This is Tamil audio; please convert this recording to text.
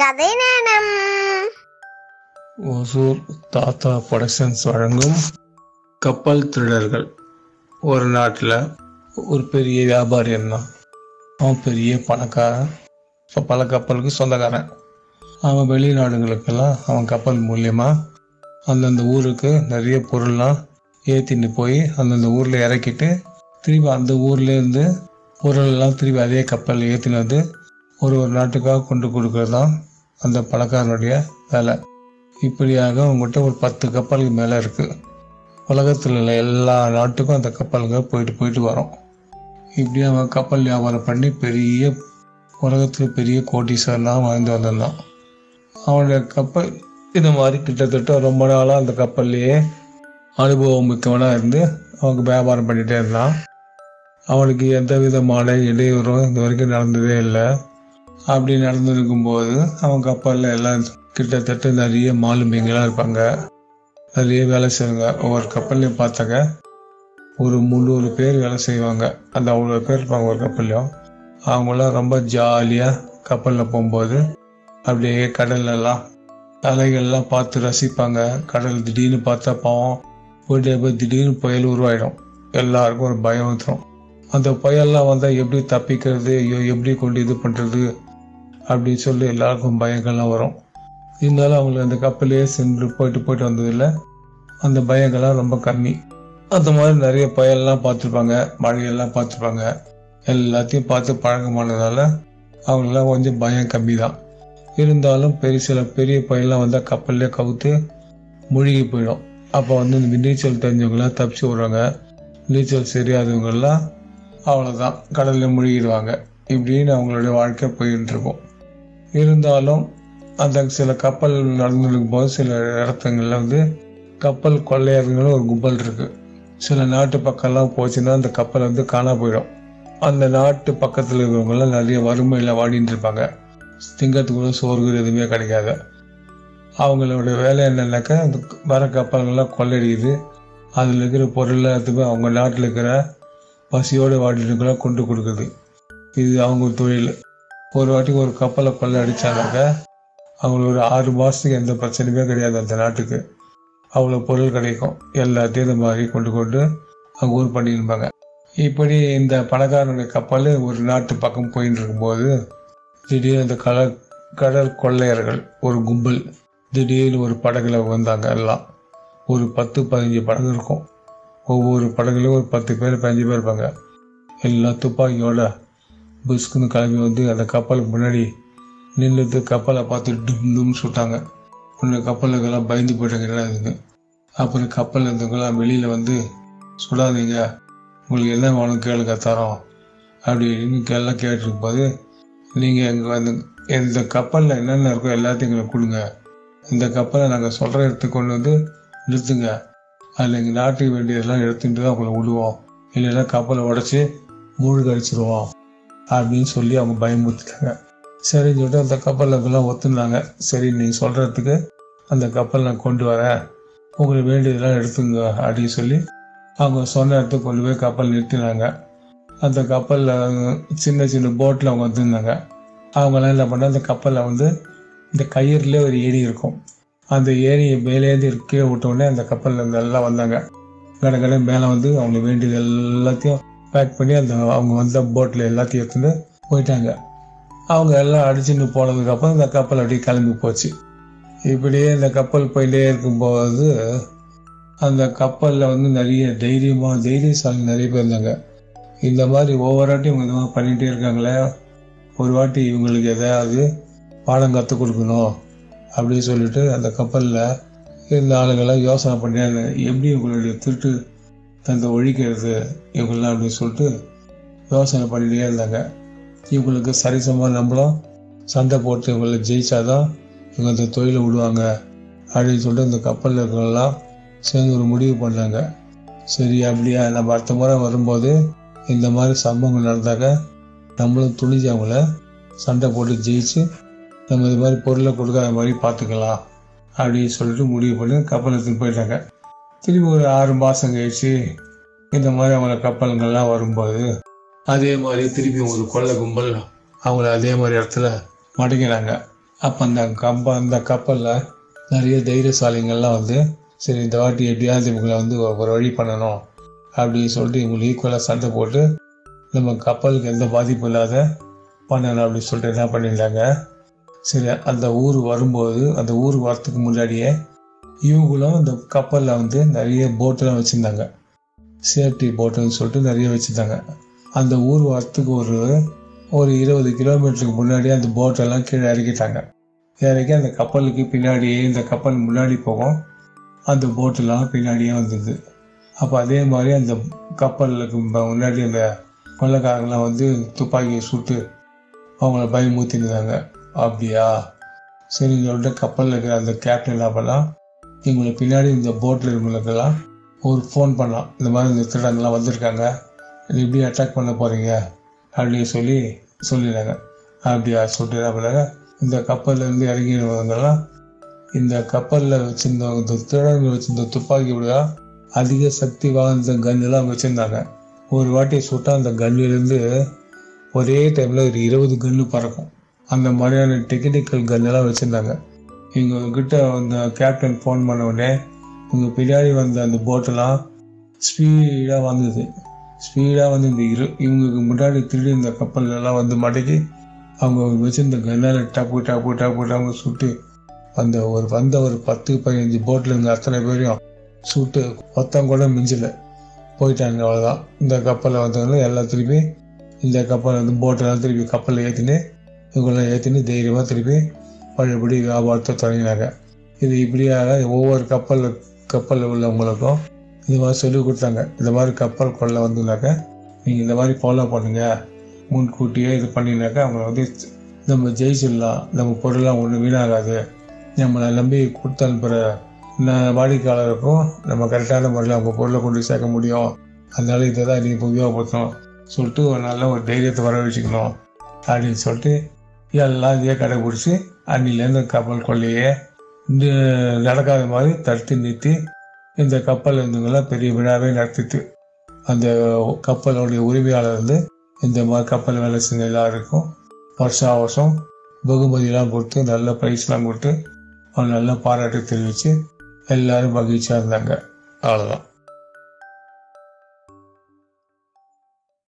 கதை நேரம் ஒசூர் தாத்தா ப்ரொடக்ஷன்ஸ் வழங்கும் கப்பல் திருடர்கள். ஒரு நாட்டில் ஒரு பெரிய வியாபாரி இருந்தான். அவன் பெரிய பணக்காரன். இப்போ பல கப்பலுக்கு சொந்தக்காரன். அவன் வெளிநாடுகளுக்கெல்லாம் அவன் கப்பல் மூலியமாக அந்தந்த ஊருக்கு நிறைய பொருள்லாம் ஏற்றிட்டு போய் அந்தந்த ஊரில் இறக்கிட்டு திருப்பி அந்த ஊர்லேருந்து பொருளெல்லாம் திருப்பி அதே கப்பலில் ஏற்றினு வந்து ஒரு ஒரு நாட்டுக்காக கொண்டு கொடுக்கறது தான் அந்த பணக்காரனுடைய வேலை. இப்படியாக உங்கள்கிட்ட ஒரு பத்து கப்பலுக்கு மேலே இருக்குது உலகத்தில் உள்ள எல்லா நாட்டுக்கும் அந்த கப்பல்கள் போயிட்டு போயிட்டு வரோம். இப்படி அவன் கப்பல் வியாபாரம் பண்ணி பெரிய உலகத்தில் பெரிய கோட்டீஸ்வரனாக வாழ்ந்து வந்திருந்தான். அவனுடைய கப்பல் இந்த மாதிரி கிட்டத்தட்ட ரொம்ப நாளாக அந்த கப்பல்லையே அனுபவம் மிக்கவனாக இருந்து அவனுக்கு வியாபாரம் பண்ணிகிட்டே இருந்தான். அவனுக்கு எந்த விதமான இடையூறும் இது வரைக்கும் நடந்ததே இல்லை. அப்படி நடந்திருக்கும்போது அவங்க கப்பலில் எல்லாம் கிட்டத்தட்ட நிறைய மாலுமிங்களாக இருப்பாங்க. நிறைய வேலை செய்வாங்க. ஒவ்வொரு கப்பல்லையும் பார்த்தாங்க ஒரு முந்நூறு பேர் வேலை செய்வாங்க. அந்த அவ்வளோ பேர் இருப்பாங்க ஒரு கப்பல்லையும். அவங்களாம் ரொம்ப ஜாலியாக கப்பலில் போகும்போது அப்படியே கடல்லலாம் அலைகள்லாம் பார்த்து ரசிப்பாங்க. கடல் திடீர்னு பார்த்தா பாவம். போயிட்டே போய் திடீர்னு புயல் உருவாயிடும். எல்லாருக்கும் ஒரு பயம் வந்துடும் அந்த புயல்லாம் வந்தால் எப்படி தப்பிக்கிறது? ஐயோ எப்படி கொண்டு இது பண்ணுறது அப்படின்னு சொல்லி எல்லாருக்கும் பயங்கள்லாம் வரும். இருந்தாலும் அவங்களுக்கு அந்த கப்பலே சென்று போயிட்டு போயிட்டு வந்ததில்ல. அந்த பயங்கள்லாம் ரொம்ப கம்மி. அந்த மாதிரி நிறைய புயல்லாம் பார்த்துருப்பாங்க. மழையெல்லாம் பார்த்துருப்பாங்க. எல்லாத்தையும் பார்த்து பழக்கமானதால அவங்களுக்குலாம் கொஞ்சம் பயம் கம்மி தான் இருந்தாலும் பெரிய சில பெரிய புயல்லாம் வந்தால் கப்பல்லே கவுத்து முழுகி போயிடும். அப்போ வந்து இந்த நீச்சல் தெரிஞ்சவங்களாம் தப்பிச்சு விடுறாங்க நீச்சல் தெரியாதவங்கெல்லாம் அவ்வளோதான் கடலில் முழுகிடுவாங்க. இப்படின்னு அவங்களுடைய வாழ்க்கை போயின்னு இருக்கும் இருந்தாலும் அந்த சில கப்பல் நடந்துருக்கும் போது சில இடத்துங்களில் வந்து கப்பல் கொள்ளையர்களும் ஒரு கும்பல் இருக்குது சில நாட்டு பக்கம்லாம் போச்சுன்னா அந்த கப்பல் வந்து காணா போயிடும். அந்த நாட்டு பக்கத்தில் இருக்கிறவங்கலாம் நிறைய வறுமையில் வாடிட்டு இருப்பாங்க. திங்கத்துக்குள்ள கூட சோறு எதுவுமே கிடைக்காது. அவங்களோட வேலை என்னன்னாக்கா அந்த வர கப்பல்கள்லாம் கொள்ளடிக்குது அதில் இருக்கிற பொருள் எல்லாத்துக்கும் அவங்க நாட்டில் இருக்கிற பசியோடு வாடிட்டுக்கெல்லாம் கொண்டு கொடுக்குது. இது அவங்க தொழில். ஒரு வாட்டி ஒரு கப்பலை கொள்ளை அடித்தாங்க அவங்களுக்கு ஒரு ஆறு மாதத்துக்கு எந்த பிரச்சனையுமே கிடையாது அந்த நாட்டுக்கு. அவ்வளோ பொருள் கிடைக்கும். எல்லாத்தையும் இந்த மாதிரி கொண்டு கொண்டு அவங்க ஊர் பண்ணியிருப்பாங்க இப்படி இந்த பணக்காரனுடைய கப்பல் ஒரு நாட்டு பக்கம் போயின்னு இருக்கும்போது திடீர்னு இந்த கடல் கடல் கொள்ளையர்கள் ஒரு கும்பல் திடீர்னு ஒரு படகுல வந்தாங்க எல்லாம். ஒரு பத்து பதினஞ்சு படகு இருக்கும். ஒவ்வொரு படகுலையும் ஒரு பத்து பேர் பதினஞ்சு பேர் இருப்பாங்க. எல்லாம் துப்பாக்கியோட புஸ்க்குன்னு கிளம்பி வந்து அந்த கப்பலுக்கு முன்னாடி நின்றுட்டு கப்பலை பார்த்து டும் டும் சுட்டாங்க கப்பலில் கப்பலுக்கெல்லாம் பயந்து போயிட்டாங்க என்னதுன்னு அப்புறம் கப்பலில் இருந்தவங்களாம் வெளியில் வந்து சுடாதீங்க உங்களுக்கு என்ன வேணும் கேளுங்க தரோம் அப்படின்னு எல்லாம் கேட்டுருக்கும் போது நீங்கள் எங்கள் வந்து இந்த கப்பலில் என்னென்ன இருக்கோ எல்லாத்தையும் எங்களுக்கு கொடுங்க. இந்த கப்பலை நாங்கள் சொல்கிற இடத்துக்கு கொண்டு வந்து நிறுத்துங்க. அதில் எங்கள் நாட்டுக்கு வேண்டியதெல்லாம் எடுத்துகிட்டு தான் உங்களை விடுவோம். இல்லைன்னா கப்பலை உடச்சி மூழ்கடிச்சிருவோம். அப்படின்னு சொல்லி அவங்க பயமுறுத்திட்டாங்க. சரின்னு சொல்லிட்டு அந்த கப்பலுக்கெல்லாம் ஒத்துனாங்க. சரி நீங்கள் சொல்கிறதுக்கு அந்த கப்பல் நான் கொண்டு வரேன். உங்களுக்கு வேண்டியதெல்லாம் எடுத்துங்க அப்படின்னு சொல்லி அவங்க சொன்ன இடத்துக்கு கொண்டு போய் கப்பல் நிறுத்தினாங்க. அந்த கப்பலில் சின்ன சின்ன போட்டில் அவங்க வந்துருந்தாங்க. அவங்கெல்லாம் என்ன பண்ணால் அந்த கப்பலில் வந்து இந்த கயிறுலேயே ஒரு ஏரி இருக்கும். அந்த ஏரியை மேலேருந்து கீழே விட்டோடனே அந்த கப்பலில் இருந்து எல்லாம் வந்தாங்க. கட கடை மேலே வந்து அவங்களுக்கு வேண்டியது எல்லாத்தையும் பேக் பண்ணி அந்த அவங்க வந்த போட்டில் எல்லாத்தையும் எடுத்துன்னு போயிட்டாங்க. அவங்க எல்லாம் அடிச்சுட்டு போனதுக்கப்புறம் இந்த கப்பல் அப்படியே கிளம்பி போச்சு. இப்படியே இந்த கப்பல் போயிட்டே இருக்கும்போது அந்த கப்பலில் வந்து நிறைய தைரியமாக தைரியசாலி நிறைய பேர் இருந்தாங்க. இந்த மாதிரி ஒவ்வொரு இவங்க இந்த மாதிரி பண்ணிகிட்டே இருக்காங்களே. ஒரு வாட்டி இவங்களுக்கு எதாவது பாடம் கற்றுக் கொடுக்கணும் அப்படின்னு சொல்லிட்டு அந்த கப்பலில் இருந்த ஆளுங்கெல்லாம் யோசனை பண்ணி எப்படி இவங்களுடைய திருட்டு தந்தை ஒழிக்கிறது இவங்கெல்லாம் அப்படின்னு சொல்லிட்டு யோசனை பண்ணிகிட்டே இருந்தாங்க. இவங்களுக்கு சரிசமாக நம்மளும் சண்டை போட்டு இவங்களை ஜெயிச்சாதான் இவங்க அந்த தொழிலை விடுவாங்க அப்படின்னு சொல்லிட்டு இந்த கப்பலில் இருக்கிறவங்களாம் சேர்ந்து ஒரு முடிவு பண்ணாங்க. சரி அப்படியா நம்ம அடுத்த முறை வரும்போது இந்த மாதிரி சம்பவங்கள் நடந்தாக்க நம்மளும் துணிஞ்சு அவங்கள சண்டை போட்டு ஜெயிச்சு நம்ம இது மாதிரி பொருளை கொடுக்காத மாதிரி பார்த்துக்கலாம் அப்படின்னு சொல்லிட்டு முடிவு பண்ணி கப்பல் எடுத்துன்னு போயிட்டாங்க. திரும்பி ஒரு ஆறு மாதம் கழிச்சு இந்த மாதிரி அவங்கள கப்பல்கள்லாம் வரும்போது அதே மாதிரி திருப்பி ஒரு கொள்ளை கும்பல் அவங்கள அதே மாதிரி இடத்துல மடங்கினாங்க அப்போ அந்த கம்ப அந்த கப்பலில் நிறைய தைரியசாலிங்கள்லாம் வந்து சரி இந்த வாட்டி எப்படியாவது இவங்களை வந்து ஒரு வழி பண்ணணும் அப்படின்னு சொல்லிட்டு இவங்களை ஈக்குவலாக சண்டை போட்டு நம்ம கப்பலுக்கு எந்த பாதிப்பும் இல்லாத பண்ணணும் அப்படின்னு சொல்லிட்டு என்ன பண்ணியிருந்தாங்க. சரி அந்த ஊர் வரும்போது அந்த ஊர் வரத்துக்கு முன்னாடியே இவங்களும் இந்த கப்பலில் வந்து நிறைய போட்டெல்லாம் வச்சுருந்தாங்க. சேஃப்டி போட்டுன்னு சொல்லிட்டு நிறைய வச்சுருந்தாங்க. அந்த ஊர் வரத்துக்கு ஒரு ஒரு இருபது கிலோமீட்டருக்கு முன்னாடியே அந்த போட்டெல்லாம் கீழே இறக்கிட்டாங்க. இறக்கி அந்த கப்பலுக்கு பின்னாடியே இந்த கப்பல் முன்னாடி போகும். அந்த போட்டெல்லாம் பின்னாடியே வந்தது. அப்போ அதே மாதிரி அந்த கப்பலுக்கு முன்னாடி அந்த கொள்ளக்காரங்களாம் வந்து துப்பாக்கியை சுட்டு அவங்கள பயமுறுத்திருந்தாங்க. அப்படியா? சரின்னு சொல்லிட்டு கப்பலில் இருக்கிற அந்த கேப்டன் என்ன இவங்களுக்கு பின்னாடி இந்த போட்டில் இவங்களுக்கெல்லாம் ஒரு ஃபோன் பண்ணலாம். இந்த மாதிரி இந்த திருடங்கள்லாம் வந்திருக்காங்க. இது எப்படி அட்டாக் பண்ண போகிறீங்க அப்படின்னு சொல்லி சொல்லிடுறாங்க. அப்படியா சொல்லிட்டு என்ன பண்ணாங்க? இந்த கப்பல்லேருந்து இறங்கினவங்கெல்லாம் இந்த கப்பலில் வச்சுருந்தவங்க இந்த திருடங்க வச்சுருந்த துப்பாக்கி விட அதிக சக்தி வாய்ந்த கன்னுலாம் வச்சுருந்தாங்க. ஒரு வாட்டி சுட்டால் அந்த கன்னுலேருந்து ஒரே டைமில் ஒரு இருபது கன்று பறக்கும். அந்த மாதிரியான டெக்னிக்கல் கன்னெல்லாம் வச்சுருந்தாங்க. எங்ககிட்ட அந்த கேப்டன் ஃபோன் பண்ண உடனே இவங்க பின்னாடி வந்த அந்த போட்டெல்லாம் ஸ்பீடாக வந்தது. ஸ்பீடாக வந்து இந்த இரு இவங்களுக்கு முன்னாடி திருடி இந்த கப்பல்லாம் வந்து மடக்கி அவங்க வச்சிருந்த கண்ணால் டப்பு டப்பு டப்பு டப்பு சுட்டு அந்த ஒரு வந்த ஒரு பத்து பதினஞ்சு போட்டில் இருந்த அத்தனை பேரையும் சுட்டு ஒத்தம் கூட மிஞ்சலை. போயிட்டாங்க அவ்வளோதான் இந்த கப்பலில் வந்தவங்க எல்லாம் திருப்பி இந்த கப்பல் வந்து போட்டெல்லாம் திருப்பி கப்பலில் ஏற்றினு இவங்களாம் ஏற்றினு தைரியமாக திருப்பி பழையபடி வியாபாரத்தை தொடங்கினாங்க இது இப்படியாக ஒவ்வொரு கப்பல் கப்பலில் உள்ளவங்களுக்கும் இது மாதிரி சொல்லிக் கொடுத்தாங்க. இந்த மாதிரி கப்பல் கொள்ள வந்துனாக்க நீங்கள் இந்த மாதிரி ஃபாலோ பண்ணுங்கள் முன்கூட்டியே இது பண்ணினாக்க அவங்கள வந்து நம்ம ஜெயிச்சிடலாம். நம்ம பொருள்லாம் ஒன்றும் வீணாகாது. நம்மளை நம்பி கொடுத்து அனுப்புகிற ந- வாடிக்கையாளருக்கும் நம்ம கரெக்டான முறையில் அவங்க பொருளை கொண்டு சேர்க்க முடியும். அதனால இதை தான் நீங்கள் உபயோகப்படுத்தணும். சொல்லிட்டு ஒரு நல்ல ஒரு தைரியத்தை வர வச்சுக்கணும் அப்படின்னு சொல்லிட்டு எல்லாம் இதையே கடைபிடிச்சி அன்னிலேருந்து கப்பல் கொள்ளையே இந்த நடக்காத மாதிரி தடுத்து நிறுத்தி இந்த கப்பல் இருந்தவங்களாம் பெரிய விழாவே நடத்திட்டு அந்த கப்பலோடைய உரிமையாளர் வந்து இந்த மாதிரி கப்பல் வேலை செஞ்ச எல்லாருக்கும் வருஷா வருஷம் பகுமதியெல்லாம் கொடுத்து நல்ல ப்ரைஸ்லாம் கொடுத்து அவங்க நல்லா பாராட்டு தெரிவித்து எல்லாரும் மகிழ்ச்சியாக இருந்தாங்க. அவ்வளோதான்